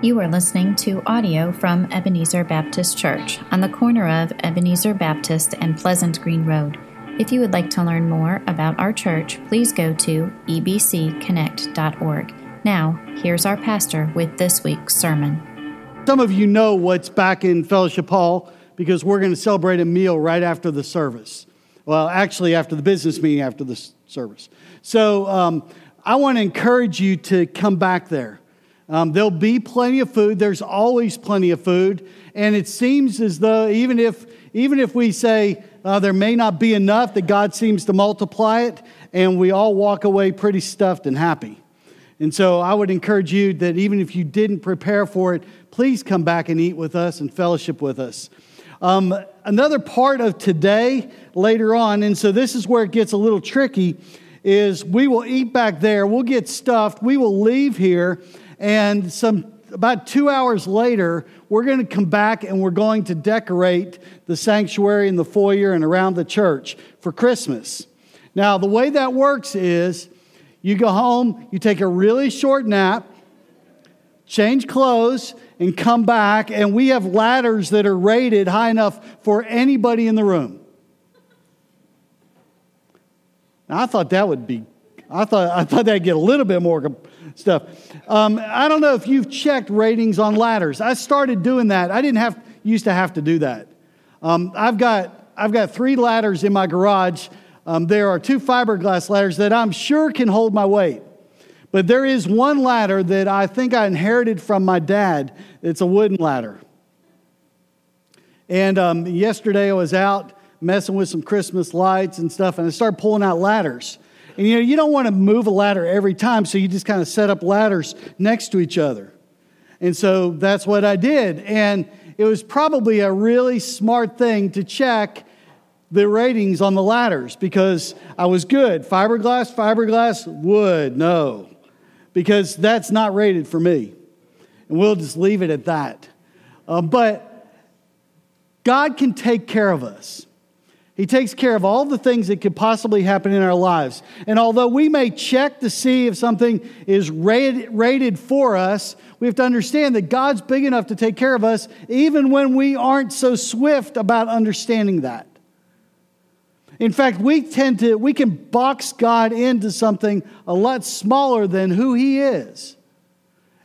You are listening to audio from Ebenezer Baptist Church on the corner of Ebenezer Baptist and Pleasant Green Road. If you would like to learn more about our church, please go to ebcconnect.org. Now, here's our pastor with this week's sermon. Some of you know what's back in Fellowship Hall because we're going to celebrate a meal right after the service. Well, actually, after the business meeting after the service. So um, I want to encourage you to come back there. Um, there'll be plenty of food. There's always plenty of food. And it seems as though even if, even if we say uh, there may not be enough, that God seems to multiply it, and we all walk away pretty stuffed and happy. And so I would encourage you that even if you didn't prepare for it, please come back and eat with us and fellowship with us. Um, another part of today later on, and so this is where it gets a little tricky, is we will eat back there, we'll get stuffed, we will leave here, and some about two hours later, we're going to come back and we're going to decorate the sanctuary and the foyer and around the church for Christmas. Now, the way that works is you go home, you take a really short nap, change clothes, and come back, and we have ladders that are rated high enough for anybody in the room. Now, I thought that would be, I thought, I thought that'd get a little bit more stuff. Um, I don't know if you've checked ratings on ladders. I started doing that. I didn't have used to have to do that. Um, I've got I've got three ladders in my garage. Um, there are two fiberglass ladders that I'm sure can hold my weight. But there is one ladder that I think I inherited from my dad. It's a wooden ladder. And um, yesterday I was out messing with some Christmas lights and stuff, and I started pulling out ladders. And you know, you don't want to move a ladder every time, so you just kind of set up ladders next to each other. And so that's what I did. And it was probably a really smart thing to check the ratings on the ladders because I was good. Fiberglass, fiberglass, wood, no. Because that's not rated for me. And we'll just leave it at that. Uh, but God can take care of us. He takes care of all the things that could possibly happen in our lives. And although we may check to see if something is rated, for us, we have to understand that God's big enough to take care of us even when we aren't so swift about understanding that. In fact, we tend to, we can box God into something a lot smaller than who He is.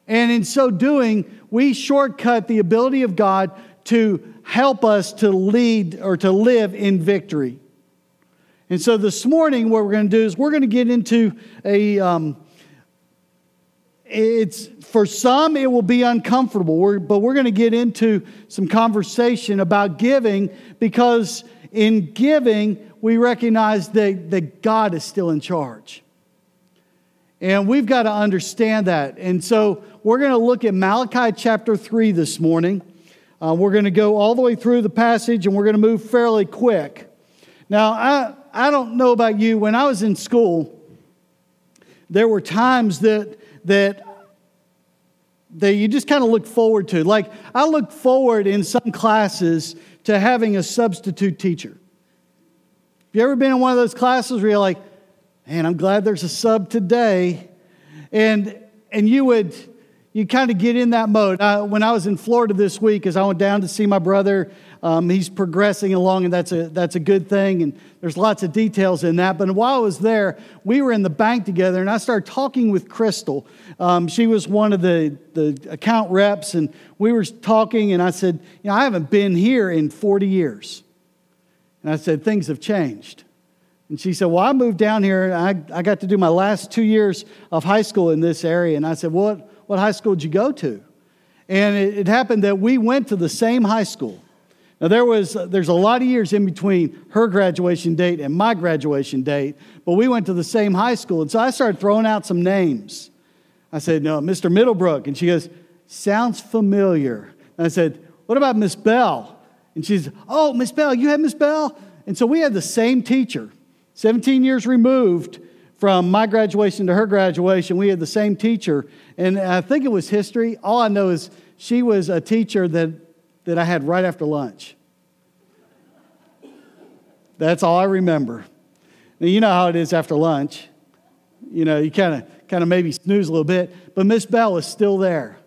And in so doing, we shortcut the ability of God to help us to lead or to live in victory. And so this morning, what we're going to do is we're going to get into a. Um, it's for some it will be uncomfortable, we're, but we're going to get into some conversation about giving because in giving we recognize that, that God is still in charge. And we've got to understand that. And so we're going to look at Malachi chapter 3 this morning. Uh, we're going to go all the way through the passage and we're going to move fairly quick. Now, I, I don't know about you. When I was in school, there were times that, that, that you just kind of look forward to. Like, I look forward in some classes to having a substitute teacher. Have you ever been in one of those classes where you're like, man, I'm glad there's a sub today? And, and you would you kind of get in that mode. Uh, when I was in Florida this week, as I went down to see my brother, um, he's progressing along, and that's a, that's a good thing. And there's lots of details in that. But while I was there, we were in the bank together, and I started talking with Crystal. Um, she was one of the, the account reps, and we were talking, and I said, You know, I haven't been here in 40 years. And I said, Things have changed. And she said, Well, I moved down here. and I, I got to do my last two years of high school in this area. And I said, Well, what, high school did you go to? And it, it happened that we went to the same high school. Now, there was, there's a lot of years in between her graduation date and my graduation date, but we went to the same high school. And so I started throwing out some names. I said, No, Mr. Middlebrook. And she goes, Sounds familiar. And I said, What about Miss Bell? And she's, Oh, Miss Bell, you had Miss Bell? And so we had the same teacher, 17 years removed, from my graduation to her graduation, we had the same teacher. And I think it was history. All I know is she was a teacher that, that I had right after lunch. That's all I remember. Now, you know how it is after lunch. You know, you kind of kind of maybe snooze a little bit, but Miss Bell is still there.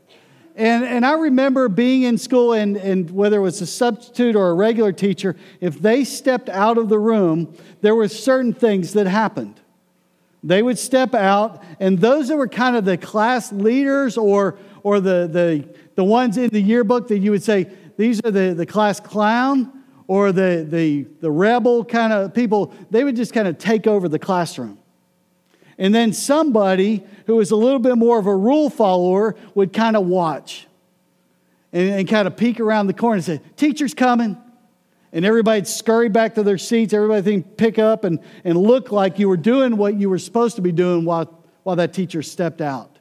And, and I remember being in school, and, and whether it was a substitute or a regular teacher, if they stepped out of the room, there were certain things that happened. They would step out, and those that were kind of the class leaders or, or the, the, the ones in the yearbook that you would say, these are the, the class clown or the, the, the rebel kind of people, they would just kind of take over the classroom. And then somebody who was a little bit more of a rule follower would kind of watch and, and kind of peek around the corner and say, Teacher's coming. And everybody'd scurry back to their seats. Everybody pick up and, and look like you were doing what you were supposed to be doing while, while that teacher stepped out.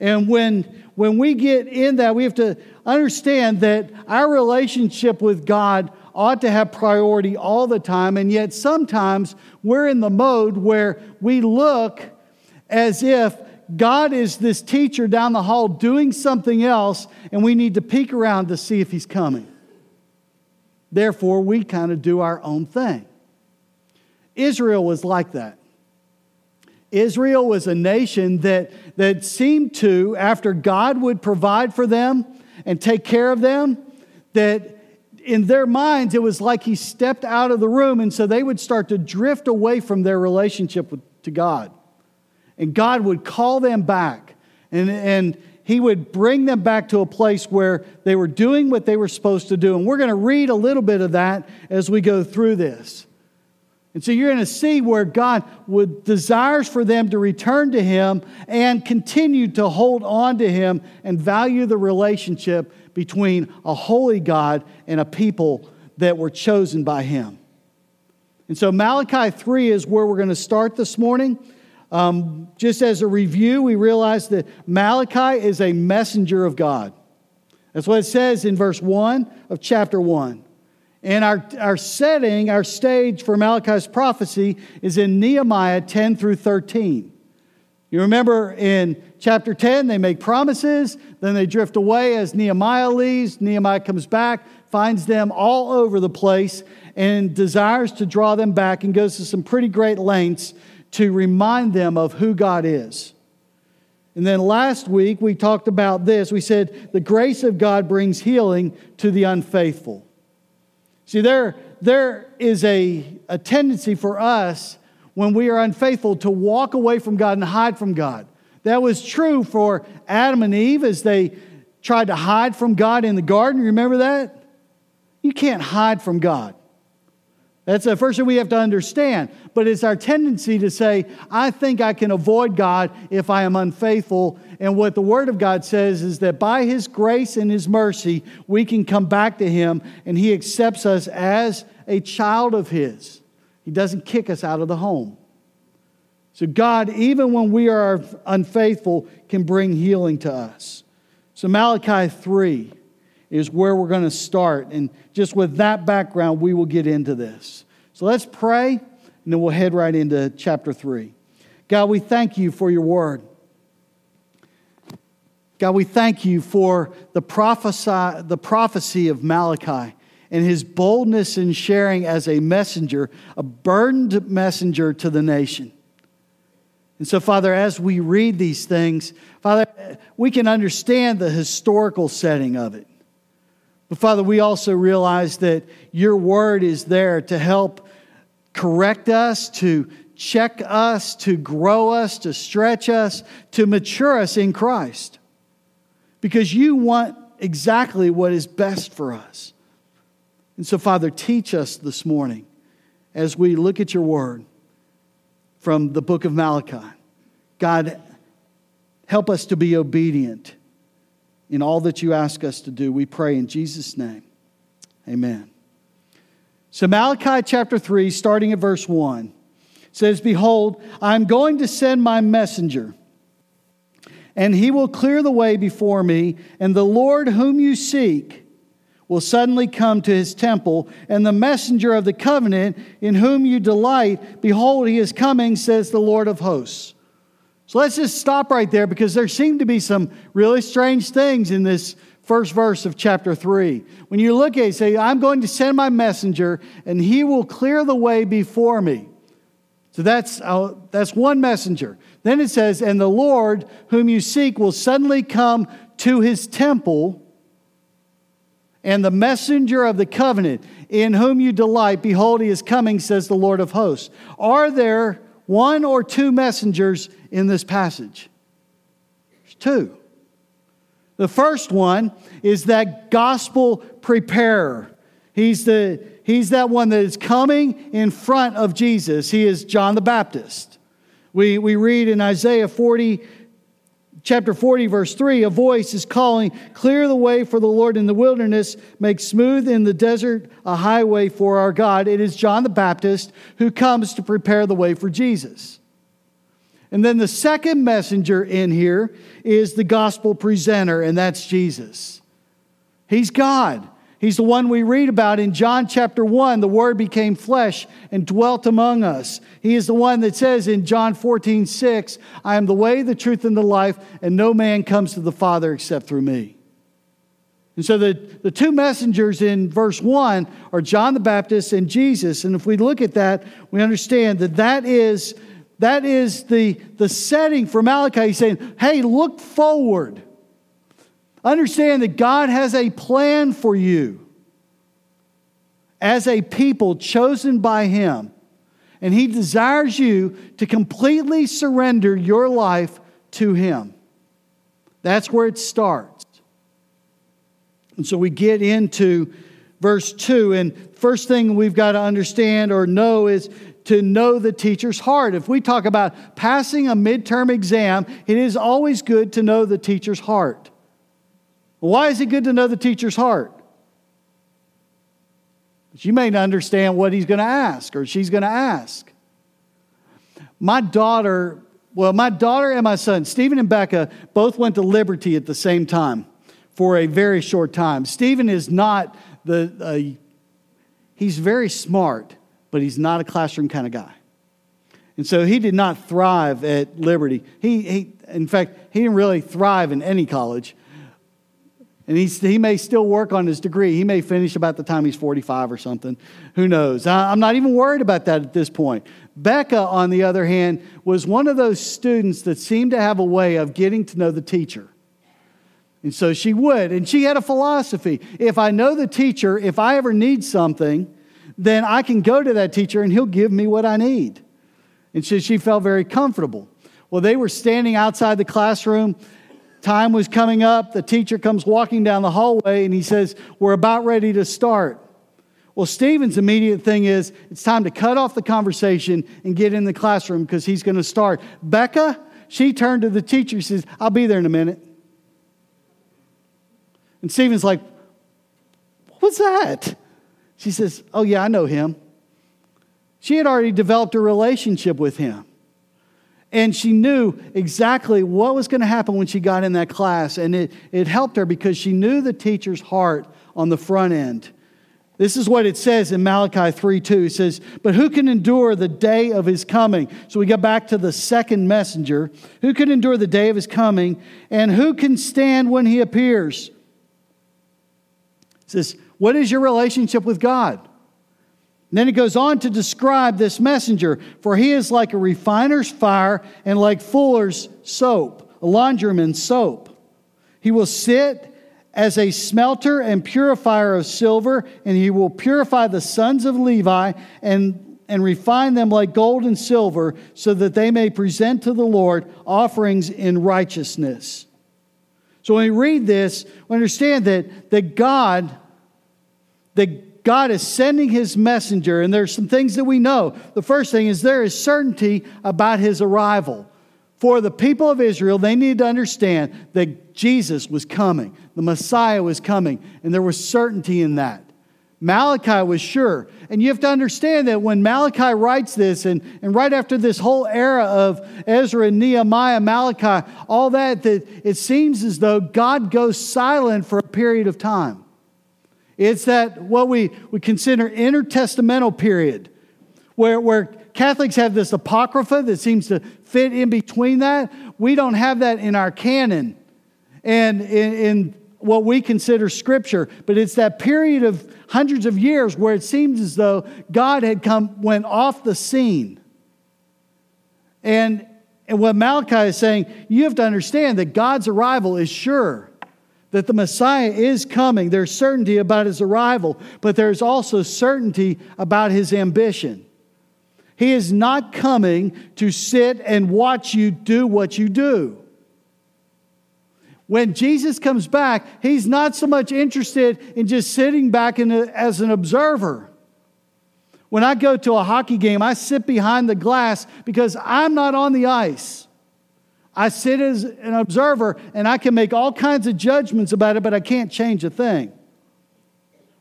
And when, when we get in that, we have to understand that our relationship with God ought to have priority all the time, and yet sometimes we're in the mode where we look as if God is this teacher down the hall doing something else, and we need to peek around to see if he's coming. Therefore, we kind of do our own thing. Israel was like that. Israel was a nation that, that seemed to, after God would provide for them and take care of them, that in their minds, it was like he stepped out of the room, and so they would start to drift away from their relationship with, to God. And God would call them back, and, and he would bring them back to a place where they were doing what they were supposed to do. And we're going to read a little bit of that as we go through this. And so you're going to see where God would desires for them to return to him and continue to hold on to him and value the relationship between a holy God and a people that were chosen by him. And so Malachi 3 is where we're going to start this morning. Um, just as a review, we realize that Malachi is a messenger of God. That's what it says in verse 1 of chapter 1. And our, our setting, our stage for Malachi's prophecy is in Nehemiah 10 through 13. You remember in chapter 10, they make promises, then they drift away as Nehemiah leaves. Nehemiah comes back, finds them all over the place, and desires to draw them back and goes to some pretty great lengths to remind them of who God is. And then last week, we talked about this. We said the grace of God brings healing to the unfaithful. See, there, there is a, a tendency for us when we are unfaithful to walk away from God and hide from God. That was true for Adam and Eve as they tried to hide from God in the garden. Remember that? You can't hide from God. That's the first thing we have to understand. But it's our tendency to say, I think I can avoid God if I am unfaithful. And what the Word of God says is that by His grace and His mercy, we can come back to Him and He accepts us as a child of His. He doesn't kick us out of the home. So, God, even when we are unfaithful, can bring healing to us. So, Malachi 3 is where we're going to start. And just with that background, we will get into this. So, let's pray, and then we'll head right into chapter 3. God, we thank you for your word. God, we thank you for the, prophesy, the prophecy of Malachi and his boldness in sharing as a messenger, a burdened messenger to the nation. And so, Father, as we read these things, Father, we can understand the historical setting of it. But, Father, we also realize that your word is there to help correct us, to check us, to grow us, to stretch us, to mature us in Christ. Because you want exactly what is best for us. And so, Father, teach us this morning as we look at your word from the book of Malachi. God, help us to be obedient in all that you ask us to do. We pray in Jesus' name. Amen. So, Malachi chapter 3, starting at verse 1, says, Behold, I'm going to send my messenger, and he will clear the way before me, and the Lord whom you seek will suddenly come to his temple, and the messenger of the covenant in whom you delight, behold, he is coming, says the Lord of hosts. So let's just stop right there because there seem to be some really strange things in this first verse of chapter 3. When you look at it, say, I'm going to send my messenger, and he will clear the way before me. So that's, uh, that's one messenger. Then it says, And the Lord whom you seek will suddenly come to his temple and the messenger of the covenant, in whom you delight, behold, he is coming, says the Lord of hosts. Are there one or two messengers in this passage? There's two. The first one is that gospel preparer. He's, the, he's that one that is coming in front of Jesus. He is John the Baptist. We, we read in Isaiah 40, chapter 40, verse 3 a voice is calling, Clear the way for the Lord in the wilderness, make smooth in the desert a highway for our God. It is John the Baptist who comes to prepare the way for Jesus. And then the second messenger in here is the gospel presenter, and that's Jesus. He's God. He's the one we read about in John chapter 1. The Word became flesh and dwelt among us. He is the one that says in John 14, 6, I am the way, the truth, and the life, and no man comes to the Father except through me. And so the, the two messengers in verse 1 are John the Baptist and Jesus. And if we look at that, we understand that that is, that is the, the setting for Malachi. He's saying, hey, look forward. Understand that God has a plan for you as a people chosen by Him. And He desires you to completely surrender your life to Him. That's where it starts. And so we get into verse 2. And first thing we've got to understand or know is to know the teacher's heart. If we talk about passing a midterm exam, it is always good to know the teacher's heart. Why is it good to know the teacher's heart? But you may not understand what he's going to ask or she's going to ask. My daughter, well, my daughter and my son, Stephen and Becca, both went to Liberty at the same time for a very short time. Stephen is not the, uh, he's very smart, but he's not a classroom kind of guy. And so he did not thrive at Liberty. He, he, in fact, he didn't really thrive in any college. And he's, he may still work on his degree. He may finish about the time he's 45 or something. Who knows? I'm not even worried about that at this point. Becca, on the other hand, was one of those students that seemed to have a way of getting to know the teacher. And so she would. And she had a philosophy if I know the teacher, if I ever need something, then I can go to that teacher and he'll give me what I need. And so she felt very comfortable. Well, they were standing outside the classroom Time was coming up. The teacher comes walking down the hallway and he says, We're about ready to start. Well, Stephen's immediate thing is it's time to cut off the conversation and get in the classroom because he's going to start. Becca, she turned to the teacher. She says, I'll be there in a minute. And Stephen's like, What's that? She says, Oh, yeah, I know him. She had already developed a relationship with him. And she knew exactly what was going to happen when she got in that class. And it, it helped her because she knew the teacher's heart on the front end. This is what it says in Malachi 3 2. It says, But who can endure the day of his coming? So we go back to the second messenger. Who can endure the day of his coming? And who can stand when he appears? It says, What is your relationship with God? And then it goes on to describe this messenger, for he is like a refiner's fire and like fuller's soap, a laundryman's soap. He will sit as a smelter and purifier of silver, and he will purify the sons of Levi and, and refine them like gold and silver, so that they may present to the Lord offerings in righteousness. So when we read this, we understand that, that God, that God is sending his messenger, and there's some things that we know. The first thing is there is certainty about his arrival. For the people of Israel, they needed to understand that Jesus was coming, the Messiah was coming, and there was certainty in that. Malachi was sure. And you have to understand that when Malachi writes this, and, and right after this whole era of Ezra, and Nehemiah, Malachi, all that, that it seems as though God goes silent for a period of time. It's that what we, we consider intertestamental period, where, where Catholics have this apocrypha that seems to fit in between that. We don't have that in our canon and in, in what we consider scripture, but it's that period of hundreds of years where it seems as though God had come, went off the scene. And, and what Malachi is saying, you have to understand that God's arrival is sure. That the Messiah is coming. There's certainty about his arrival, but there's also certainty about his ambition. He is not coming to sit and watch you do what you do. When Jesus comes back, he's not so much interested in just sitting back a, as an observer. When I go to a hockey game, I sit behind the glass because I'm not on the ice. I sit as an observer and I can make all kinds of judgments about it, but I can't change a thing.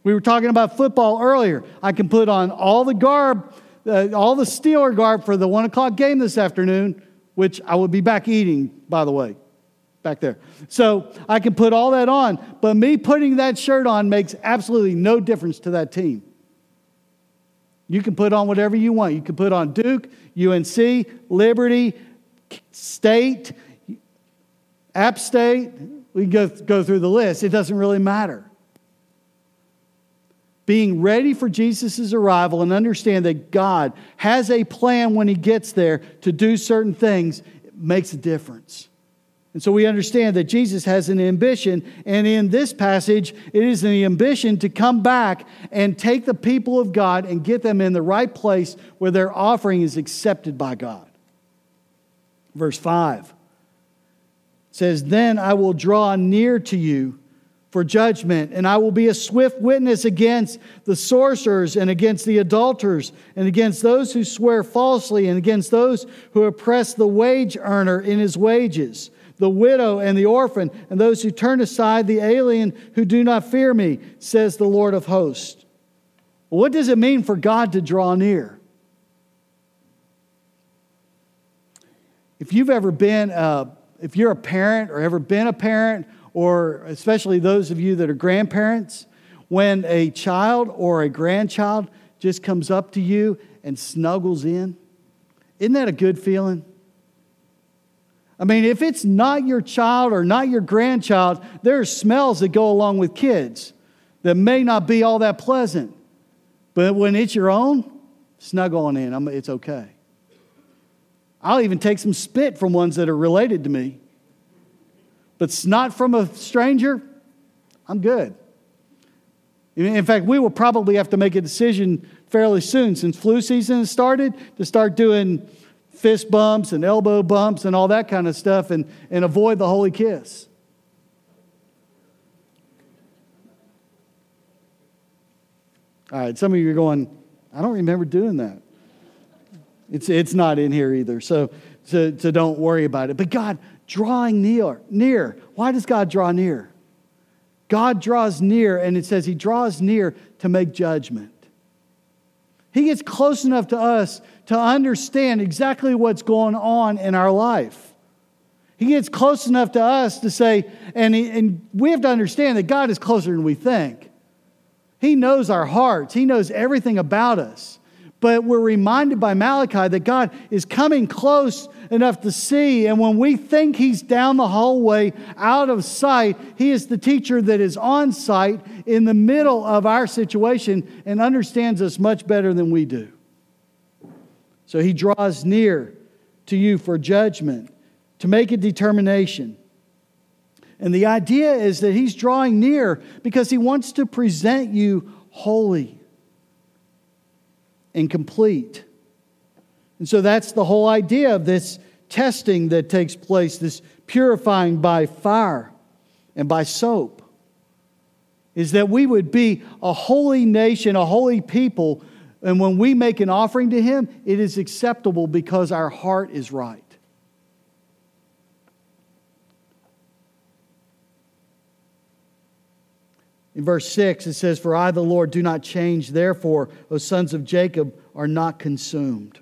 We were talking about football earlier. I can put on all the garb, uh, all the Steeler garb for the one o'clock game this afternoon, which I will be back eating, by the way, back there. So I can put all that on, but me putting that shirt on makes absolutely no difference to that team. You can put on whatever you want. You can put on Duke, UNC, Liberty, State, App State. We can go, go through the list. It doesn't really matter. Being ready for Jesus' arrival and understand that God has a plan when he gets there to do certain things makes a difference. And so we understand that Jesus has an ambition, and in this passage, it is an ambition to come back and take the people of God and get them in the right place where their offering is accepted by God. Verse 5 says, Then I will draw near to you for judgment, and I will be a swift witness against the sorcerers and against the adulterers and against those who swear falsely and against those who oppress the wage earner in his wages, the widow and the orphan, and those who turn aside the alien who do not fear me, says the Lord of hosts. What does it mean for God to draw near? If you've ever been, uh, if you're a parent or ever been a parent, or especially those of you that are grandparents, when a child or a grandchild just comes up to you and snuggles in, isn't that a good feeling? I mean, if it's not your child or not your grandchild, there are smells that go along with kids that may not be all that pleasant. But when it's your own, snuggle on in. It's okay. I'll even take some spit from ones that are related to me. But snot from a stranger, I'm good. In fact, we will probably have to make a decision fairly soon since flu season has started to start doing fist bumps and elbow bumps and all that kind of stuff and, and avoid the holy kiss. All right, some of you are going, I don't remember doing that. It's, it's not in here either. So, so, so don't worry about it. But God drawing near, near. Why does God draw near? God draws near, and it says he draws near to make judgment. He gets close enough to us to understand exactly what's going on in our life. He gets close enough to us to say, and, he, and we have to understand that God is closer than we think. He knows our hearts, He knows everything about us. But we're reminded by Malachi that God is coming close enough to see. And when we think He's down the hallway out of sight, He is the teacher that is on site in the middle of our situation and understands us much better than we do. So He draws near to you for judgment, to make a determination. And the idea is that He's drawing near because He wants to present you holy and complete. And so that's the whole idea of this testing that takes place, this purifying by fire and by soap, is that we would be a holy nation, a holy people. And when we make an offering to Him, it is acceptable because our heart is right. In verse 6, it says, For I, the Lord, do not change. Therefore, O sons of Jacob, are not consumed.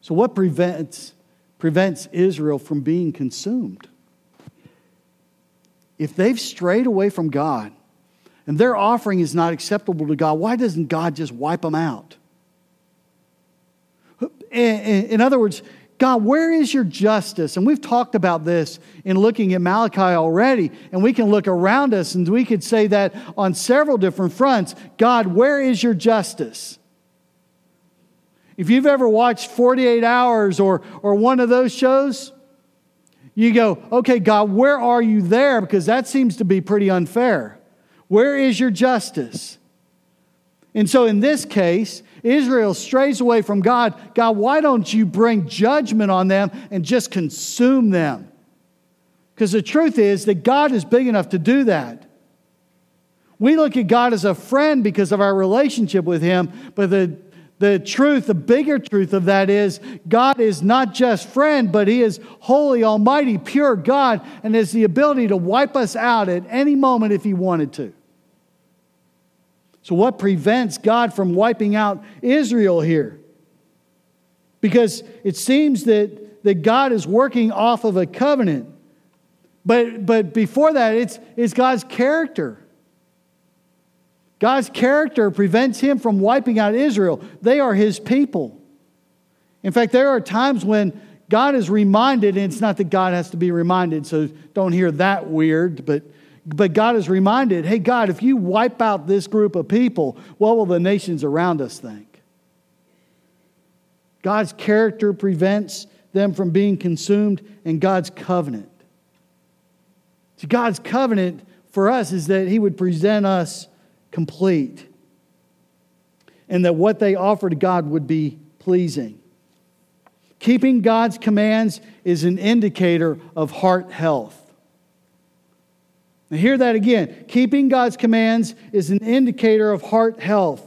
So, what prevents, prevents Israel from being consumed? If they've strayed away from God and their offering is not acceptable to God, why doesn't God just wipe them out? In other words, God, where is your justice? And we've talked about this in looking at Malachi already, and we can look around us and we could say that on several different fronts. God, where is your justice? If you've ever watched 48 Hours or, or one of those shows, you go, okay, God, where are you there? Because that seems to be pretty unfair. Where is your justice? And so in this case, Israel strays away from God. God, why don't you bring judgment on them and just consume them? Because the truth is that God is big enough to do that. We look at God as a friend because of our relationship with Him, but the, the truth, the bigger truth of that is God is not just friend, but He is holy, almighty, pure God, and has the ability to wipe us out at any moment if He wanted to. So, what prevents God from wiping out Israel here? Because it seems that, that God is working off of a covenant. But, but before that, it's, it's God's character. God's character prevents him from wiping out Israel. They are his people. In fact, there are times when God is reminded, and it's not that God has to be reminded, so don't hear that weird, but but God is reminded hey, God, if you wipe out this group of people, what will the nations around us think? God's character prevents them from being consumed, and God's covenant. See, God's covenant for us is that He would present us complete, and that what they offer to God would be pleasing. Keeping God's commands is an indicator of heart health. Now, hear that again. Keeping God's commands is an indicator of heart health.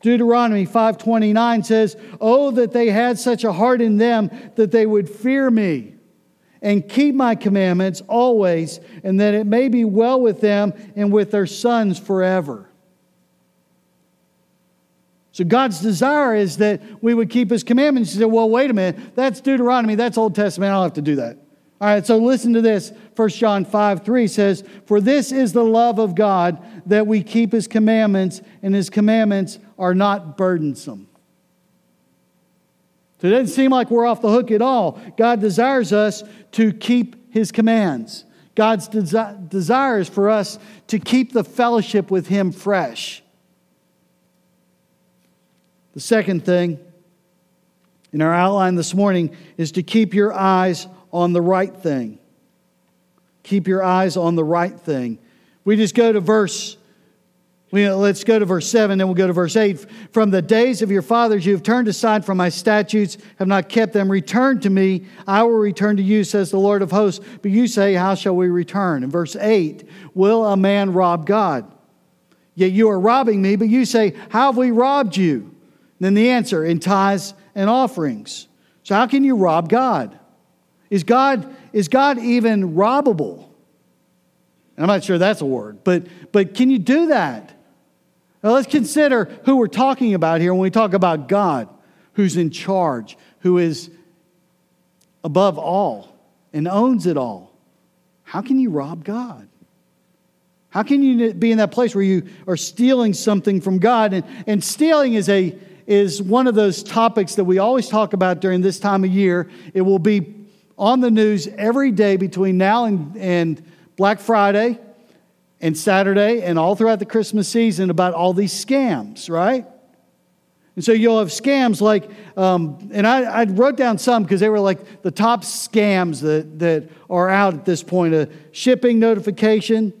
Deuteronomy 5:29 says, "Oh that they had such a heart in them that they would fear me and keep my commandments always, and that it may be well with them and with their sons forever." So God's desire is that we would keep his commandments. You say, "Well, wait a minute. That's Deuteronomy. That's Old Testament. I don't have to do that." All right, so listen to this. 1 John 5 3 says, For this is the love of God, that we keep his commandments, and his commandments are not burdensome. So it doesn't seem like we're off the hook at all. God desires us to keep his commands. God's desi- desire is for us to keep the fellowship with him fresh. The second thing in our outline this morning is to keep your eyes on the right thing. Keep your eyes on the right thing. We just go to verse we, let's go to verse 7, then we'll go to verse 8. From the days of your fathers, you have turned aside from my statutes, have not kept them. Return to me, I will return to you, says the Lord of hosts. But you say, How shall we return? In verse 8, Will a man rob God? Yet you are robbing me, but you say, How have we robbed you? And then the answer, In tithes and offerings. So, how can you rob God? Is God, is God even robbable? And I'm not sure that's a word, but, but can you do that? Now let's consider who we're talking about here when we talk about God, who's in charge, who is above all and owns it all. How can you rob God? How can you be in that place where you are stealing something from God? And, and stealing is, a, is one of those topics that we always talk about during this time of year. It will be on the news every day between now and, and Black Friday and Saturday and all throughout the Christmas season about all these scams, right? And so you'll have scams like, um, and I, I, wrote down some because they were like the top scams that, that are out at this point. A shipping notification.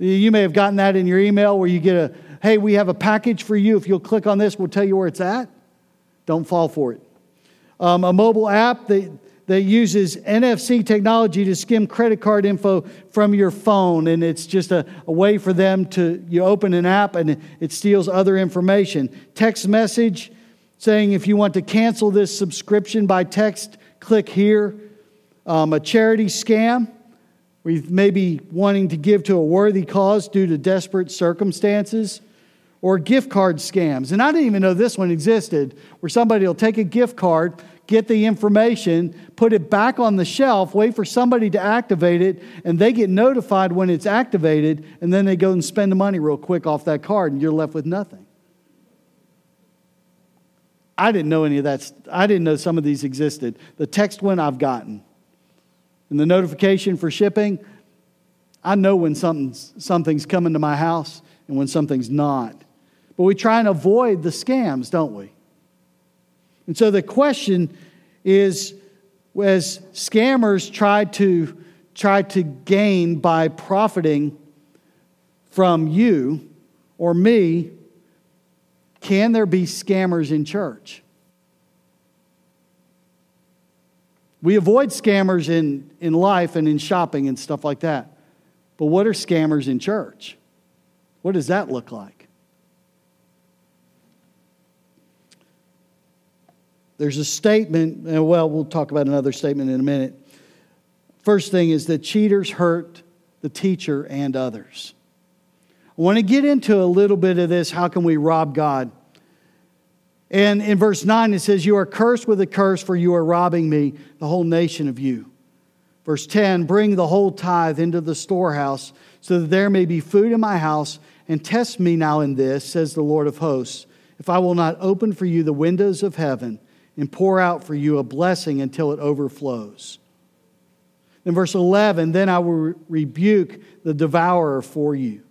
You may have gotten that in your email where you get a, hey, we have a package for you. If you'll click on this, we'll tell you where it's at. Don't fall for it. Um, a mobile app that that uses NFC technology to skim credit card info from your phone. And it's just a, a, way for them to, you open an app and it steals other information. Text message saying if you want to cancel this subscription by text, click here. Um, a charity scam We may be wanting to give to a worthy cause due to desperate circumstances. Or gift card scams. And I didn't even know this one existed, where somebody will take a gift card get the information, put it back on the shelf, wait for somebody to activate it, and they get notified when it's activated, and then they go and spend the money real quick off that card, and you're left with nothing. I didn't know any of that. I didn't know some of these existed. The text one I've gotten, and the notification for shipping, I know when something's, something's coming to my house and when something's not. But we try and avoid the scams, don't we? And so the question is as scammers try to try to gain by profiting from you or me, can there be scammers in church? We avoid scammers in, in life and in shopping and stuff like that. But what are scammers in church? What does that look like? There's a statement, well, we'll talk about another statement in a minute. First thing is that cheaters hurt the teacher and others. I want to get into a little bit of this. How can we rob God? And in verse 9, it says, You are cursed with a curse, for you are robbing me, the whole nation of you. Verse 10 Bring the whole tithe into the storehouse, so that there may be food in my house, and test me now in this, says the Lord of hosts, if I will not open for you the windows of heaven and pour out for you a blessing until it overflows. In verse 11, then I will rebuke the devourer for you,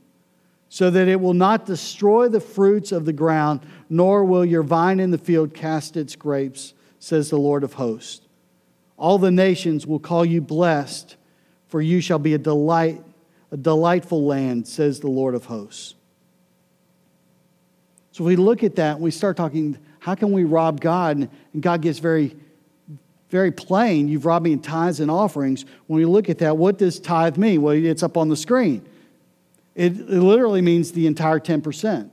so that it will not destroy the fruits of the ground, nor will your vine in the field cast its grapes, says the Lord of hosts. All the nations will call you blessed, for you shall be a delight, a delightful land, says the Lord of hosts. So if we look at that we start talking, how can we rob God? And God gets very, very plain. You've robbed me in tithes and offerings. When we look at that, what does tithe mean? Well, it's up on the screen. It, it literally means the entire 10%.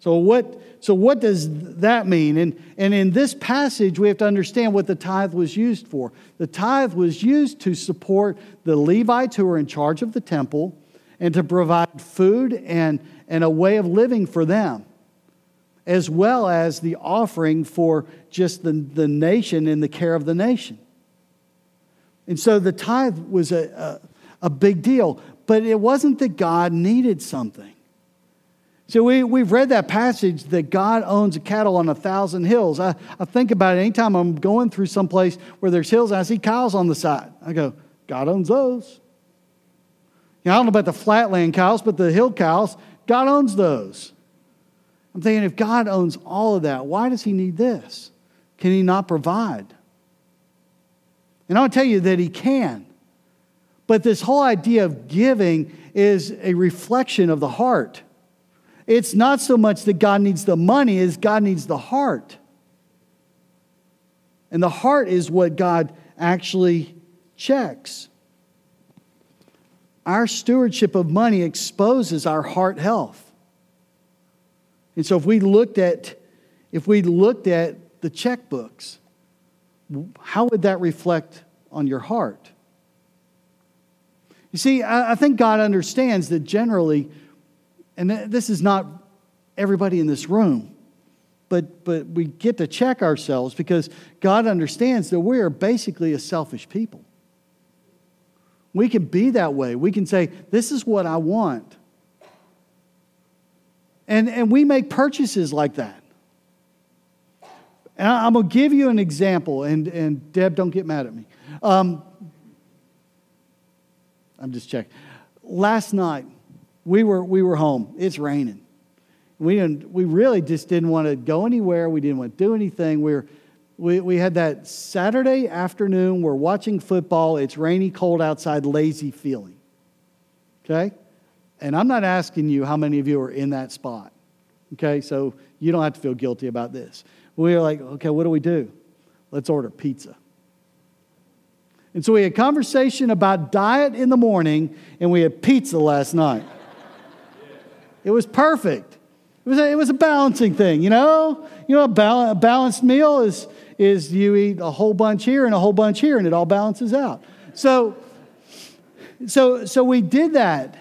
So what, so what does that mean? And, and in this passage, we have to understand what the tithe was used for. The tithe was used to support the Levites who were in charge of the temple and to provide food and, and a way of living for them, as well as the offering for just the, the nation and the care of the nation. And so the tithe was a, a, a big deal, but it wasn't that God needed something. So we, we've read that passage that God owns a cattle on a thousand hills. I, I think about it anytime I'm going through some place where there's hills and I see cows on the side. I go, God owns those. You know, I don't know about the flatland cows, but the hill cows, God owns those. I'm thinking, if God owns all of that, why does he need this? Can he not provide? And I'll tell you that he can. But this whole idea of giving is a reflection of the heart. It's not so much that God needs the money as God needs the heart. And the heart is what God actually checks. Our stewardship of money exposes our heart health. And so if we looked at if we looked at the checkbooks, how would that reflect on your heart? You see, I think God understands that generally and this is not everybody in this room, but, but we get to check ourselves because God understands that we are basically a selfish people. We can be that way. We can say, This is what I want. And, and we make purchases like that. And I'm going to give you an example, and, and Deb, don't get mad at me. Um, I'm just checking. Last night, we were, we were home. It's raining. We, didn't, we really just didn't want to go anywhere. We didn't want to do anything. We, were, we, we had that Saturday afternoon. We're watching football. It's rainy, cold outside, lazy feeling. Okay? And I'm not asking you how many of you are in that spot. Okay? So you don't have to feel guilty about this. We were like, okay, what do we do? Let's order pizza. And so we had conversation about diet in the morning, and we had pizza last night. It was perfect. It was a, it was a balancing thing, you know? You know, a, bal- a balanced meal is, is you eat a whole bunch here and a whole bunch here, and it all balances out. So, so, so we did that.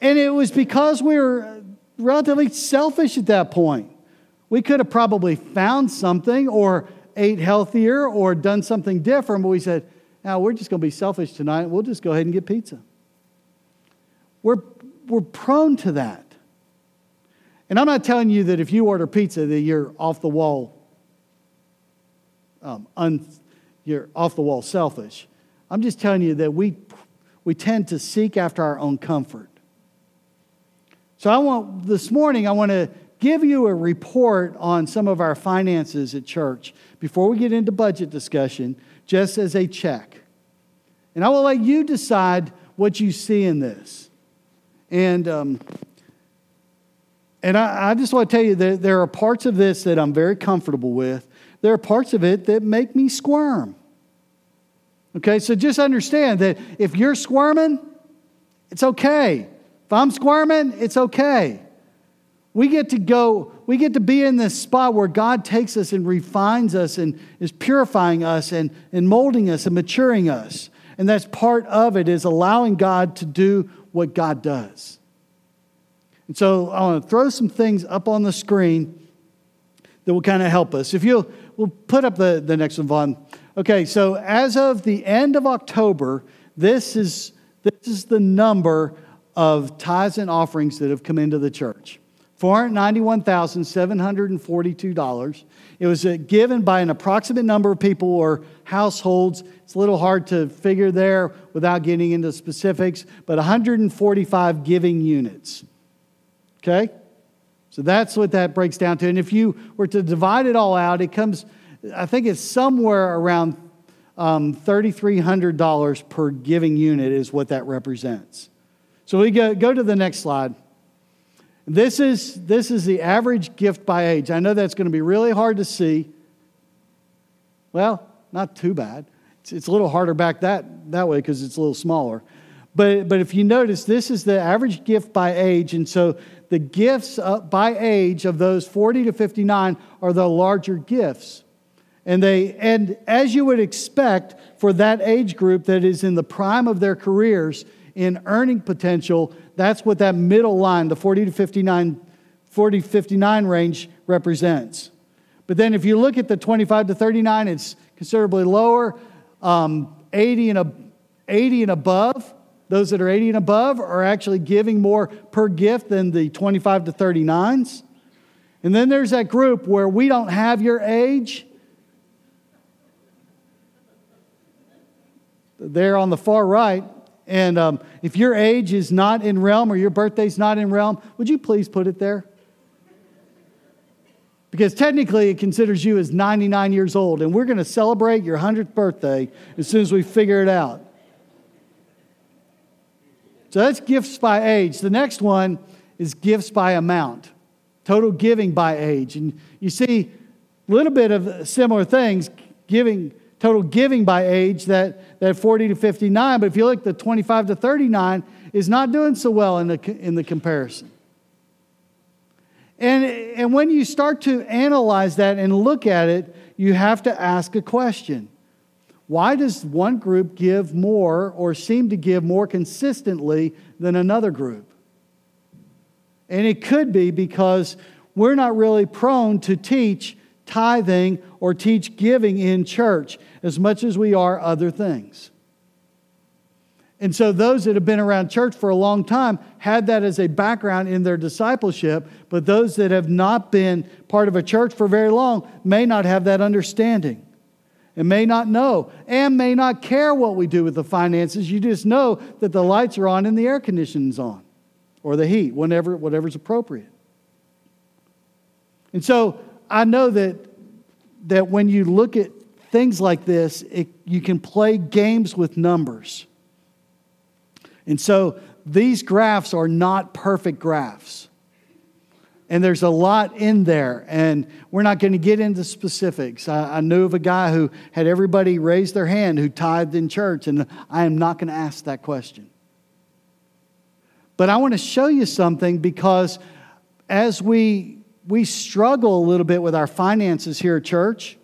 And it was because we were relatively selfish at that point. We could have probably found something or ate healthier or done something different, but we said, now we're just going to be selfish tonight. We'll just go ahead and get pizza. We're, we're prone to that. And I'm not telling you that if you order pizza that you're off the wall, um, un, you're off the wall selfish. I'm just telling you that we, we tend to seek after our own comfort. So I want this morning I want to give you a report on some of our finances at church before we get into budget discussion just as a check. And I will let you decide what you see in this. And, um, and I, I just want to tell you that there are parts of this that I'm very comfortable with. There are parts of it that make me squirm. Okay, so just understand that if you're squirming, it's okay. If I'm squirming, it's okay. We get to go, we get to be in this spot where God takes us and refines us and is purifying us and, and molding us and maturing us. And that's part of it is allowing God to do what God does. And so I want to throw some things up on the screen that will kind of help us. If you'll we'll put up the, the next one, Vaughn. Okay, so as of the end of October, this is this is the number of tithes and offerings that have come into the church. $491,742. It was uh, given by an approximate number of people or households. It's a little hard to figure there without getting into specifics, but 145 giving units. Okay? So that's what that breaks down to. And if you were to divide it all out, it comes, I think it's somewhere around um, $3,300 per giving unit, is what that represents. So we go, go to the next slide. This is, this is the average gift by age. I know that's going to be really hard to see. Well, not too bad. It's, it's a little harder back that, that way because it's a little smaller. But, but if you notice, this is the average gift by age. And so the gifts uh, by age of those 40 to 59 are the larger gifts. And, they, and as you would expect for that age group that is in the prime of their careers in earning potential, that's what that middle line, the 40 to 59, 40 59 range represents. But then if you look at the 25 to 39, it's considerably lower. Um, 80, and a, 80 and above, those that are 80 and above are actually giving more per gift than the 25 to 39s. And then there's that group where we don't have your age. There on the far right, and um, if your age is not in realm or your birthday's not in realm, would you please put it there? Because technically it considers you as 99 years old, and we're going to celebrate your 100th birthday as soon as we figure it out. So that's gifts by age. The next one is gifts by amount, total giving by age. And you see a little bit of similar things, giving total giving by age that, that 40 to 59. But if you look, the 25 to 39 is not doing so well in the, in the comparison. And, and when you start to analyze that and look at it, you have to ask a question. Why does one group give more or seem to give more consistently than another group? And it could be because we're not really prone to teach tithing or teach giving in church as much as we are other things. And so, those that have been around church for a long time had that as a background in their discipleship, but those that have not been part of a church for very long may not have that understanding and may not know and may not care what we do with the finances. You just know that the lights are on and the air conditioning's on or the heat, whenever, whatever's appropriate. And so, I know that, that when you look at things like this, it, you can play games with numbers. And so these graphs are not perfect graphs. And there's a lot in there, and we're not going to get into specifics. I, I knew of a guy who had everybody raise their hand who tithed in church, and I am not going to ask that question. But I want to show you something because as we we struggle a little bit with our finances here at church,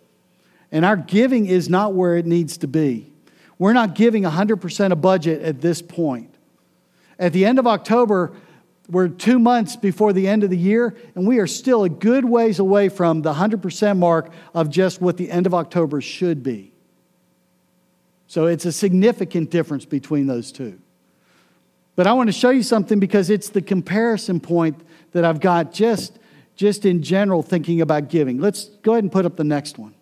and our giving is not where it needs to be. We're not giving 100% of budget at this point. At the end of October, we're two months before the end of the year, and we are still a good ways away from the 100% mark of just what the end of October should be. So it's a significant difference between those two. But I want to show you something because it's the comparison point that I've got just just in general thinking about giving. Let's go ahead and put up the next one.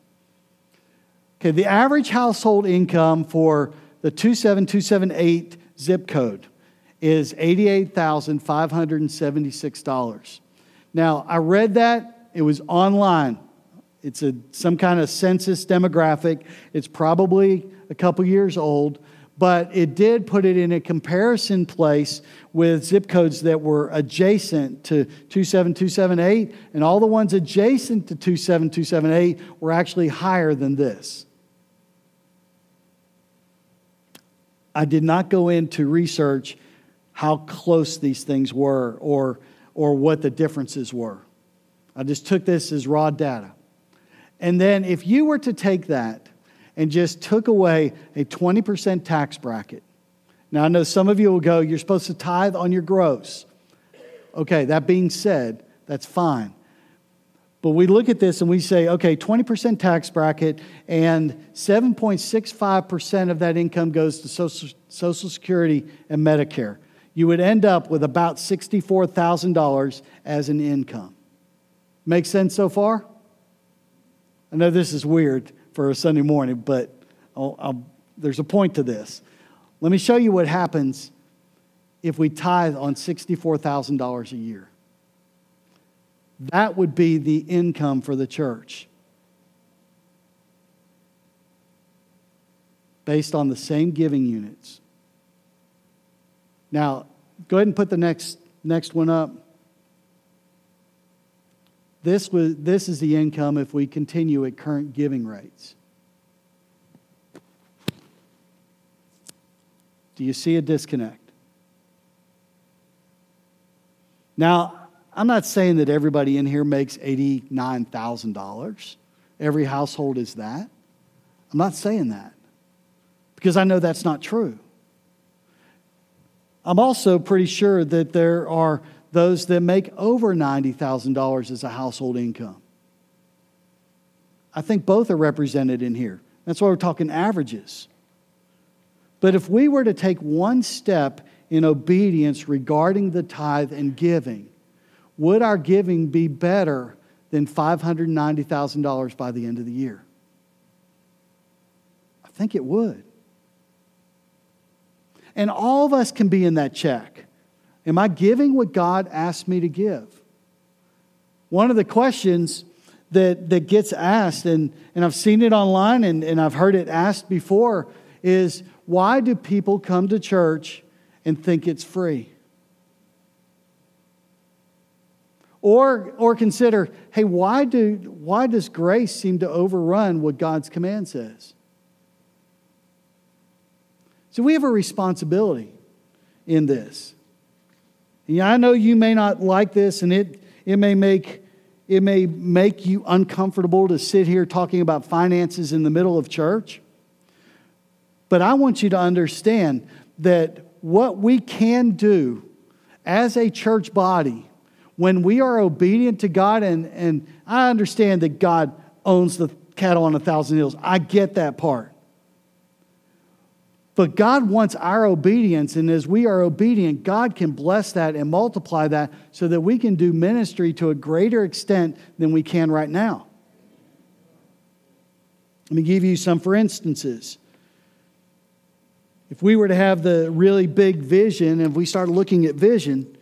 Okay, the average household income for the 27278 zip code is $88,576. Now, I read that, it was online. It's a, some kind of census demographic. It's probably a couple years old, but it did put it in a comparison place with zip codes that were adjacent to 27278, and all the ones adjacent to 27278 were actually higher than this. I did not go into research how close these things were or, or what the differences were. I just took this as raw data. And then if you were to take that and just took away a 20% tax bracket, now I know some of you will go, you're supposed to tithe on your gross. Okay, that being said, that's fine. But we look at this and we say, okay, 20% tax bracket and 7.65% of that income goes to Social, Social Security and Medicare. You would end up with about $64,000 as an income. Make sense so far? I know this is weird for a Sunday morning, but I'll, I'll, there's a point to this. Let me show you what happens if we tithe on $64,000 a year. That would be the income for the church. Based on the same giving units. Now, go ahead and put the next, next one up. This, was, this is the income if we continue at current giving rates. Do you see a disconnect? Now, I'm not saying that everybody in here makes $89,000. Every household is that. I'm not saying that because I know that's not true. I'm also pretty sure that there are those that make over $90,000 as a household income. I think both are represented in here. That's why we're talking averages. But if we were to take one step in obedience regarding the tithe and giving, would our giving be better than $590,000 by the end of the year? I think it would. And all of us can be in that check. Am I giving what God asked me to give? One of the questions that, that gets asked, and, and I've seen it online and, and I've heard it asked before, is why do people come to church and think it's free? Or, or consider, hey, why, do, why does grace seem to overrun what God's command says? So we have a responsibility in this. Yeah, I know you may not like this, and it, it, may make, it may make you uncomfortable to sit here talking about finances in the middle of church. But I want you to understand that what we can do as a church body when we are obedient to God, and, and I understand that God owns the cattle on a thousand hills, I get that part. But God wants our obedience, and as we are obedient, God can bless that and multiply that so that we can do ministry to a greater extent than we can right now. Let me give you some for instances. If we were to have the really big vision, if we start looking at vision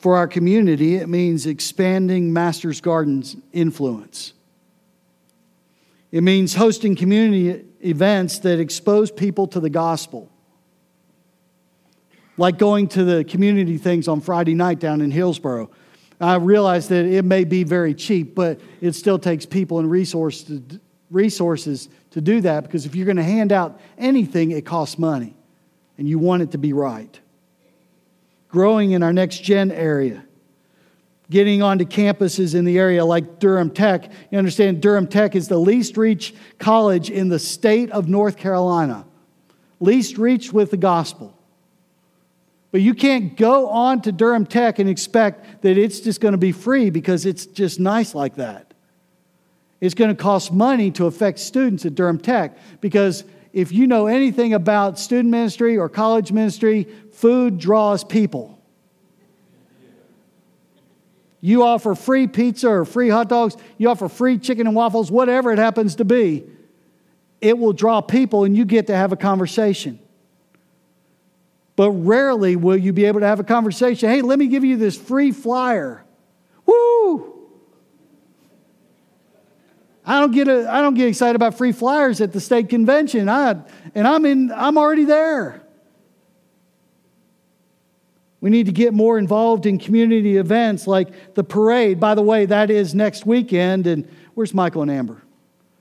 for our community, it means expanding Master's Garden's influence. It means hosting community events that expose people to the gospel. Like going to the community things on Friday night down in Hillsborough. I realize that it may be very cheap, but it still takes people and resources to, resources to do that because if you're going to hand out anything, it costs money. And you want it to be right. Growing in our next gen area getting onto campuses in the area like Durham Tech. You understand, Durham Tech is the least reached college in the state of North Carolina, least reached with the gospel. But you can't go on to Durham Tech and expect that it's just going to be free because it's just nice like that. It's going to cost money to affect students at Durham Tech because if you know anything about student ministry or college ministry, food draws people. You offer free pizza or free hot dogs, you offer free chicken and waffles, whatever it happens to be, it will draw people and you get to have a conversation. But rarely will you be able to have a conversation. Hey, let me give you this free flyer. Woo! I don't get a, I don't get excited about free flyers at the state convention. I, and I'm in I'm already there. We need to get more involved in community events like the parade. By the way, that is next weekend. And where's Michael and Amber?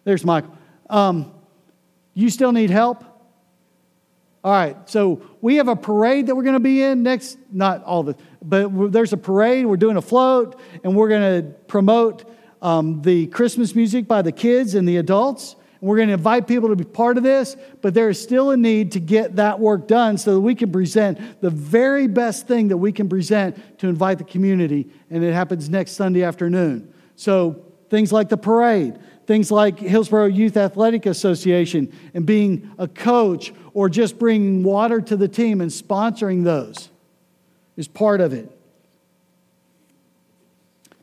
There's Michael. Um, you still need help? All right, so we have a parade that we're going to be in next, not all it, but there's a parade. We're doing a float, and we're going to promote um, the Christmas music by the kids and the adults. We're going to invite people to be part of this, but there is still a need to get that work done so that we can present the very best thing that we can present to invite the community. And it happens next Sunday afternoon. So things like the parade, things like Hillsborough Youth Athletic Association, and being a coach or just bringing water to the team and sponsoring those is part of it.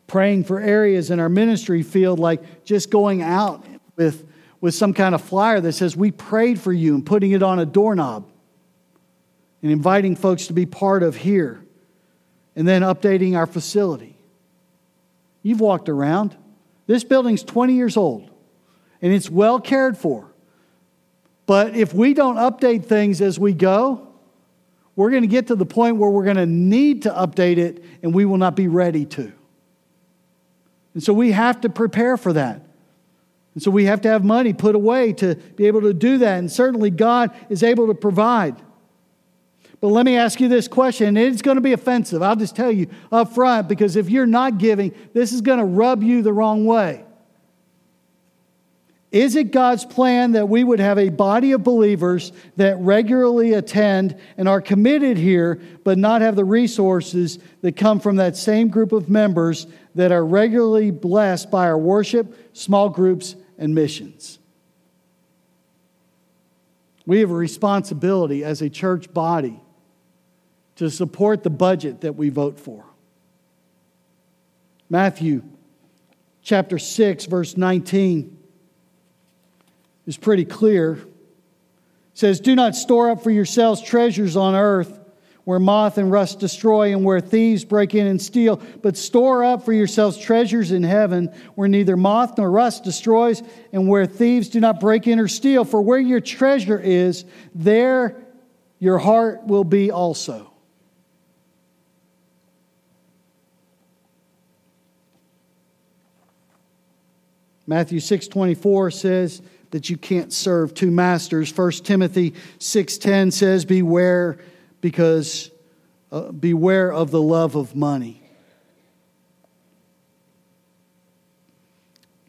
Praying for areas in our ministry field, like just going out with, with some kind of flyer that says, We prayed for you, and putting it on a doorknob and inviting folks to be part of here, and then updating our facility. You've walked around. This building's 20 years old and it's well cared for. But if we don't update things as we go, we're going to get to the point where we're going to need to update it and we will not be ready to. And so we have to prepare for that. And so we have to have money put away to be able to do that. And certainly God is able to provide. But let me ask you this question, it's going to be offensive. I'll just tell you up front because if you're not giving, this is going to rub you the wrong way. Is it God's plan that we would have a body of believers that regularly attend and are committed here, but not have the resources that come from that same group of members that are regularly blessed by our worship, small groups, and missions? We have a responsibility as a church body to support the budget that we vote for. Matthew chapter 6, verse 19 is pretty clear. It says, Do not store up for yourselves treasures on earth where moth and rust destroy and where thieves break in and steal, but store up for yourselves treasures in heaven where neither moth nor rust destroys and where thieves do not break in or steal. For where your treasure is, there your heart will be also. Matthew 6:24 says that you can't serve two masters. 1 Timothy 6:10 says beware because uh, beware of the love of money.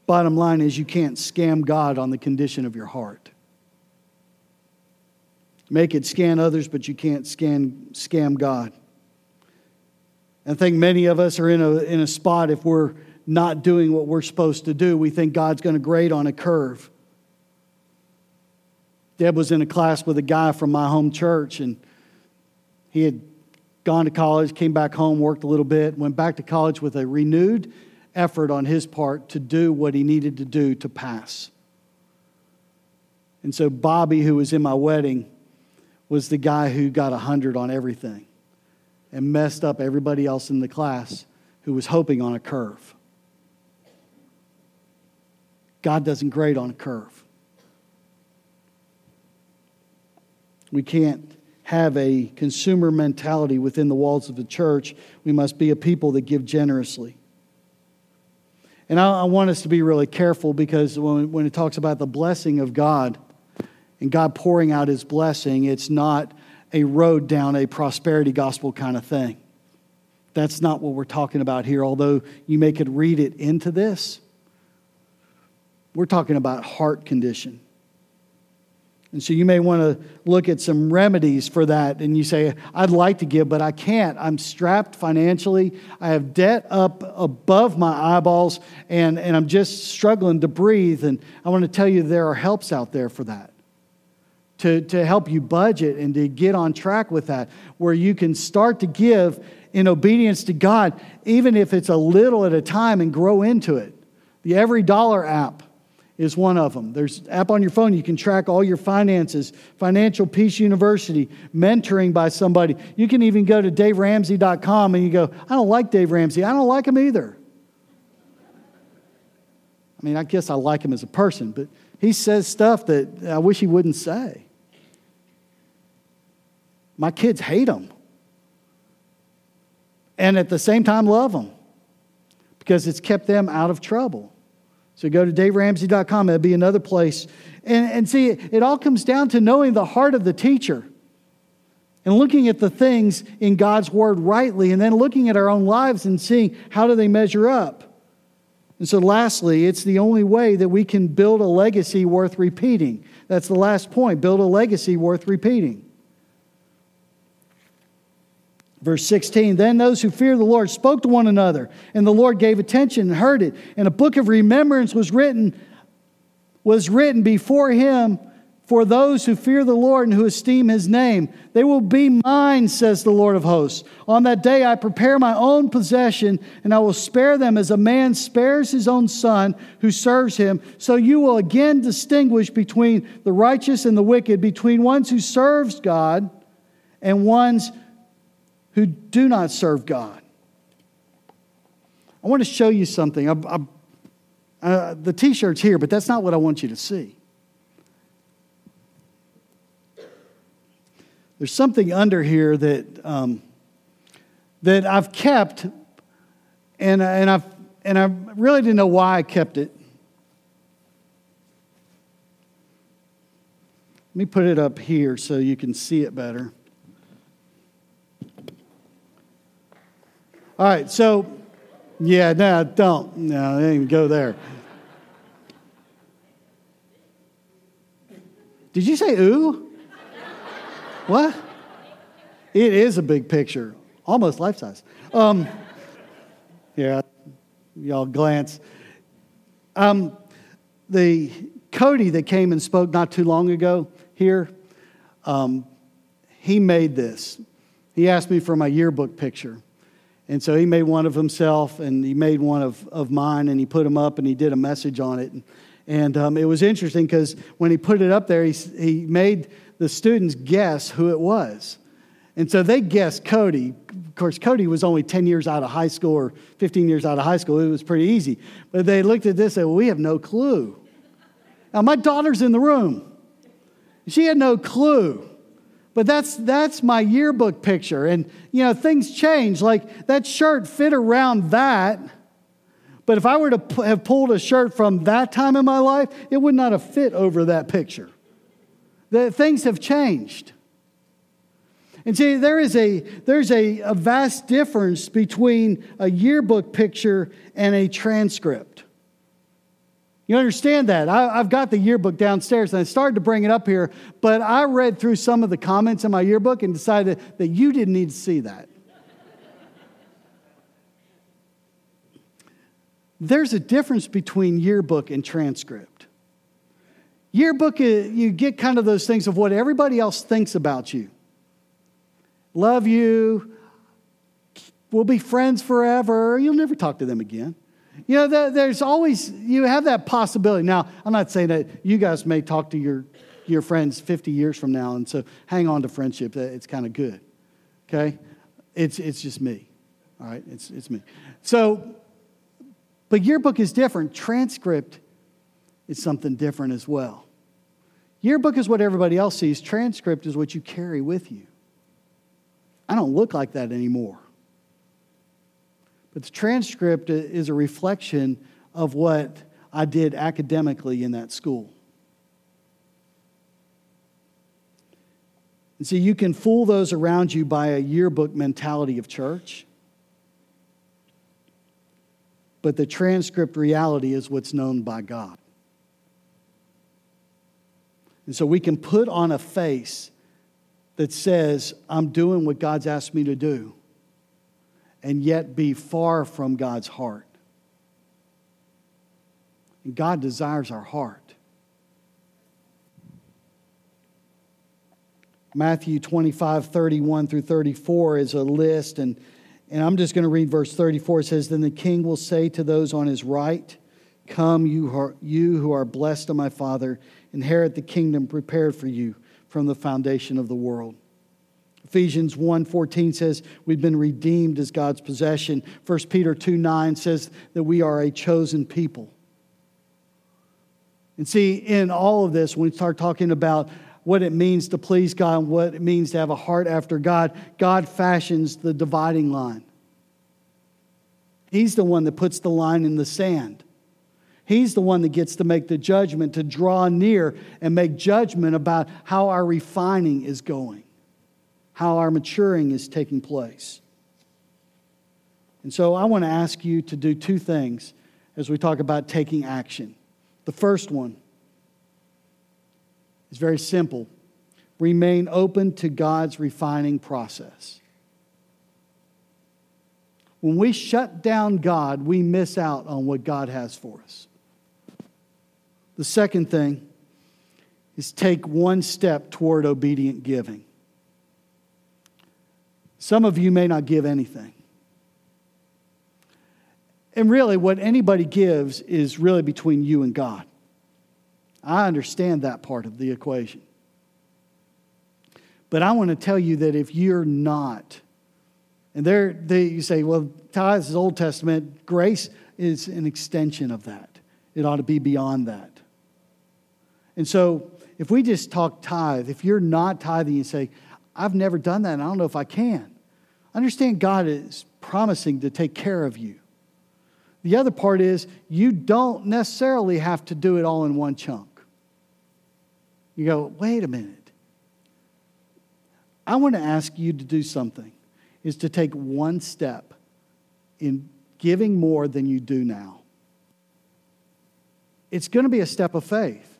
Bottom line is you can't scam God on the condition of your heart. Make it scan others, but you can't scan, scam God. I think many of us are in a, in a spot if we're not doing what we're supposed to do. We think God's going to grade on a curve. Deb was in a class with a guy from my home church, and he had gone to college, came back home, worked a little bit, went back to college with a renewed effort on his part to do what he needed to do to pass. And so, Bobby, who was in my wedding, was the guy who got 100 on everything and messed up everybody else in the class who was hoping on a curve. God doesn't grade on a curve. We can't have a consumer mentality within the walls of the church. We must be a people that give generously. And I, I want us to be really careful because when, when it talks about the blessing of God and God pouring out his blessing, it's not a road down a prosperity gospel kind of thing. That's not what we're talking about here, although you may could read it into this. We're talking about heart condition. And so you may want to look at some remedies for that. And you say, I'd like to give, but I can't. I'm strapped financially. I have debt up above my eyeballs, and, and I'm just struggling to breathe. And I want to tell you there are helps out there for that. To, to help you budget and to get on track with that, where you can start to give in obedience to God, even if it's a little at a time, and grow into it. The EveryDollar app is one of them. There's app on your phone you can track all your finances, Financial Peace University, mentoring by somebody. You can even go to daveramsey.com and you go, I don't like Dave Ramsey. I don't like him either. I mean, I guess I like him as a person, but he says stuff that I wish he wouldn't say. My kids hate him. And at the same time, love him because it's kept them out of trouble. So go to daveramsey.com. That'd be another place. And, and see, it all comes down to knowing the heart of the teacher and looking at the things in God's word rightly and then looking at our own lives and seeing how do they measure up. And so, lastly, it's the only way that we can build a legacy worth repeating. That's the last point build a legacy worth repeating. Verse 16 Then those who feared the Lord spoke to one another, and the Lord gave attention and heard it. And a book of remembrance was written, was written before him for those who fear the Lord and who esteem his name. They will be mine, says the Lord of hosts. On that day I prepare my own possession, and I will spare them as a man spares his own son who serves him. So you will again distinguish between the righteous and the wicked, between ones who serves God and ones who do not serve God. I want to show you something. I, I, uh, the t shirt's here, but that's not what I want you to see. There's something under here that, um, that I've kept, and, and, I've, and I really didn't know why I kept it. Let me put it up here so you can see it better. All right, so, yeah, no, don't. No, they didn't go there. Did you say ooh? what? It is a big picture, almost life size. Um, yeah, y'all glance. Um, the Cody that came and spoke not too long ago here, um, he made this. He asked me for my yearbook picture. And so he made one of himself and he made one of, of mine and he put them up and he did a message on it. And, and um, it was interesting because when he put it up there, he, he made the students guess who it was. And so they guessed Cody. Of course, Cody was only 10 years out of high school or 15 years out of high school. It was pretty easy. But they looked at this and said, well, we have no clue. Now, my daughter's in the room. She had no clue. But that's, that's my yearbook picture. And, you know, things change. Like that shirt fit around that. But if I were to p- have pulled a shirt from that time in my life, it would not have fit over that picture. The, things have changed. And see, there is a, there's a, a vast difference between a yearbook picture and a transcript. You understand that? I, have got the yearbook downstairs and I started to bring it up here, but I read through some of the comments in my yearbook and decided that you didn't need to see that. There's a difference between yearbook and transcript. Yearbook, uh, you get kind of those things of what everybody else thinks about you. Love you, we'll be friends forever, you'll never talk to them again. You know, there's always, you have that possibility. Now, I'm not saying that you guys may talk to your, your friends 50 years from now, and so hang on to friendship. It's kind of good. Okay? It's, it's just me. All right? It's, it's me. So, but yearbook is different. Transcript is something different as well. Yearbook is what everybody else sees, transcript is what you carry with you. I don't look like that anymore. But the transcript is a reflection of what I did academically in that school. And see, you can fool those around you by a yearbook mentality of church. But the transcript reality is what's known by God. And so we can put on a face that says, I'm doing what God's asked me to do and yet be far from God's heart. And God desires our heart. Matthew 25, 31 through 34 is a list, and, and I'm just going to read verse 34. It says, Then the king will say to those on his right, Come, you who, are, you who are blessed of my Father, inherit the kingdom prepared for you from the foundation of the world. Ephesians 1:14 says we've been redeemed as God's possession. 1 Peter 2:9 says that we are a chosen people. And see, in all of this, when we start talking about what it means to please God and what it means to have a heart after God, God fashions the dividing line. He's the one that puts the line in the sand. He's the one that gets to make the judgment, to draw near and make judgment about how our refining is going, how our maturing is taking place. And so I want to ask you to do two things as we talk about taking action. The first one is very simple remain open to God's refining process. When we shut down God, we miss out on what God has for us. The second thing is take one step toward obedient giving. Some of you may not give anything. And really, what anybody gives is really between you and God. I understand that part of the equation. But I want to tell you that if you're not, and there they, you say, well, tithes is Old Testament, grace is an extension of that. It ought to be beyond that. And so, if we just talk tithe, if you're not tithing, you say, I've never done that, and I don't know if I can. Understand God is promising to take care of you. The other part is you don't necessarily have to do it all in one chunk. You go, wait a minute. I want to ask you to do something, is to take one step in giving more than you do now. It's going to be a step of faith.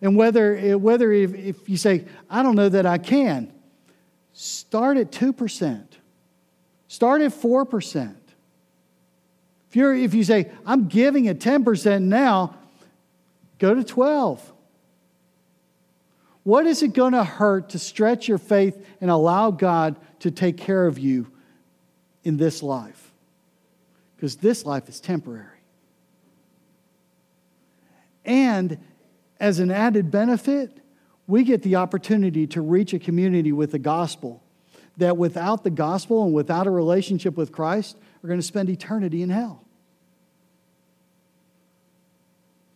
And whether, whether if, if you say, I don't know that I can, start at 2%, start at 4%. If, you're, if you say, I'm giving at 10% now, go to 12. What is it going to hurt to stretch your faith and allow God to take care of you in this life? Because this life is temporary. And as an added benefit, we get the opportunity to reach a community with the gospel that without the gospel and without a relationship with Christ are going to spend eternity in hell.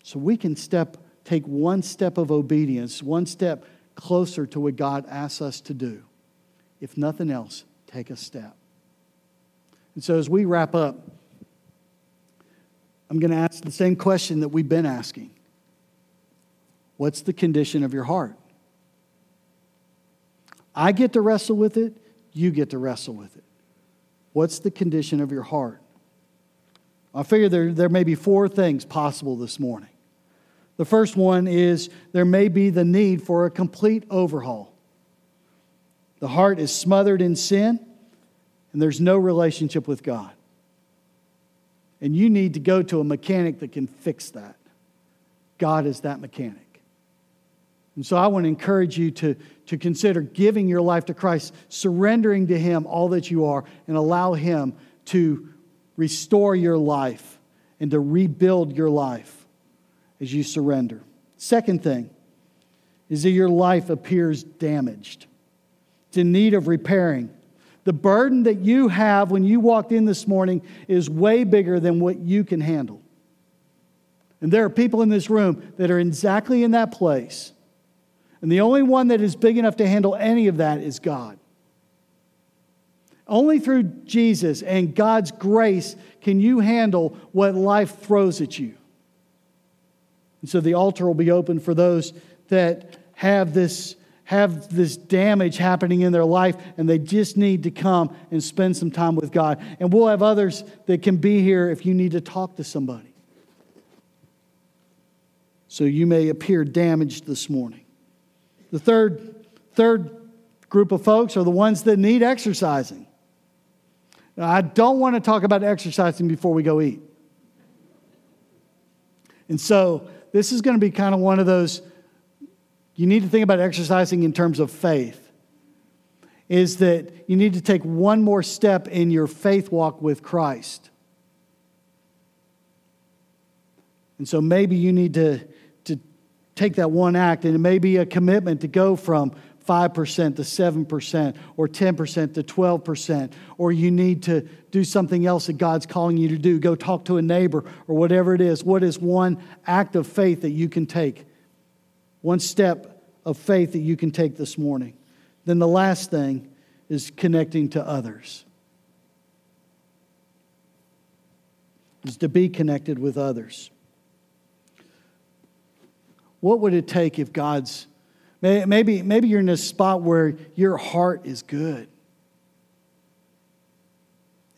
So we can step take one step of obedience, one step closer to what God asks us to do. If nothing else, take a step. And so as we wrap up, I'm going to ask the same question that we've been asking. What's the condition of your heart? I get to wrestle with it, you get to wrestle with it. What's the condition of your heart? I figure there, there may be four things possible this morning. The first one is there may be the need for a complete overhaul. The heart is smothered in sin, and there's no relationship with God. And you need to go to a mechanic that can fix that. God is that mechanic. And so I want to encourage you to, to consider giving your life to Christ, surrendering to Him all that you are, and allow Him to restore your life and to rebuild your life as you surrender. Second thing is that your life appears damaged, it's in need of repairing. The burden that you have when you walked in this morning is way bigger than what you can handle. And there are people in this room that are exactly in that place and the only one that is big enough to handle any of that is God. Only through Jesus and God's grace can you handle what life throws at you. And so the altar will be open for those that have this, have this damage happening in their life and they just need to come and spend some time with God. And we'll have others that can be here if you need to talk to somebody. So you may appear damaged this morning. The third, third group of folks are the ones that need exercising. Now, I don't want to talk about exercising before we go eat. And so this is going to be kind of one of those, you need to think about exercising in terms of faith. Is that you need to take one more step in your faith walk with Christ. And so maybe you need to take that one act, and it may be a commitment to go from 5% to 7% or 10% to 12%, or you need to do something else that God's calling you to do. Go talk to a neighbor or whatever it is. What is one act of faith that you can take? One step of faith that you can take this morning. Then the last thing is connecting to others. Is to be connected with others. What would it take if God's maybe maybe you're in a spot where your heart is good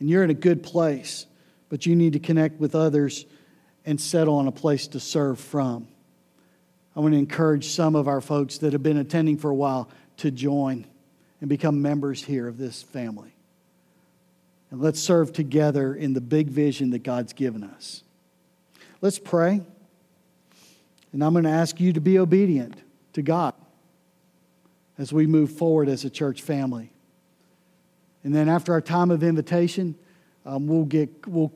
and you're in a good place, but you need to connect with others and settle on a place to serve from. I want to encourage some of our folks that have been attending for a while to join and become members here of this family. And let's serve together in the big vision that God's given us. Let's pray. And I'm going to ask you to be obedient to God as we move forward as a church family. And then after our time of invitation, um, we'll, get, we'll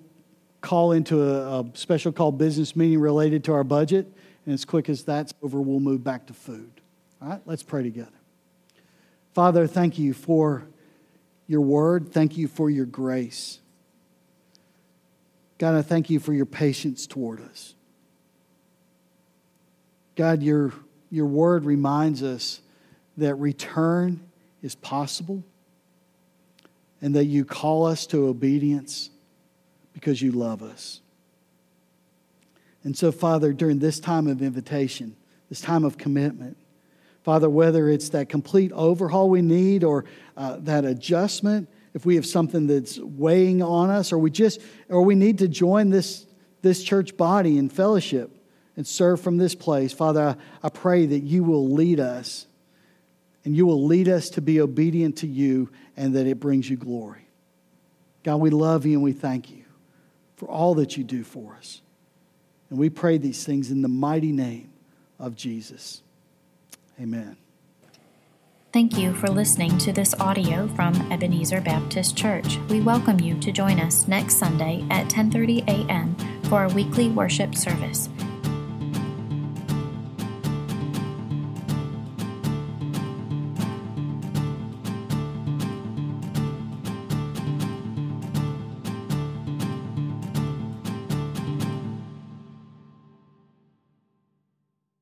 call into a, a special called business meeting related to our budget. And as quick as that's over, we'll move back to food. All right, let's pray together. Father, thank you for your word. Thank you for your grace. God, I thank you for your patience toward us. God, your, your word reminds us that return is possible and that you call us to obedience because you love us. And so, Father, during this time of invitation, this time of commitment, Father, whether it's that complete overhaul we need or uh, that adjustment, if we have something that's weighing on us, or we just, or we need to join this, this church body in fellowship and serve from this place, Father, I, I pray that you will lead us and you will lead us to be obedient to you and that it brings you glory. God, we love you and we thank you for all that you do for us. And we pray these things in the mighty name of Jesus. Amen. Thank you for listening to this audio from Ebenezer Baptist Church. We welcome you to join us next Sunday at 10:30 a.m. for our weekly worship service.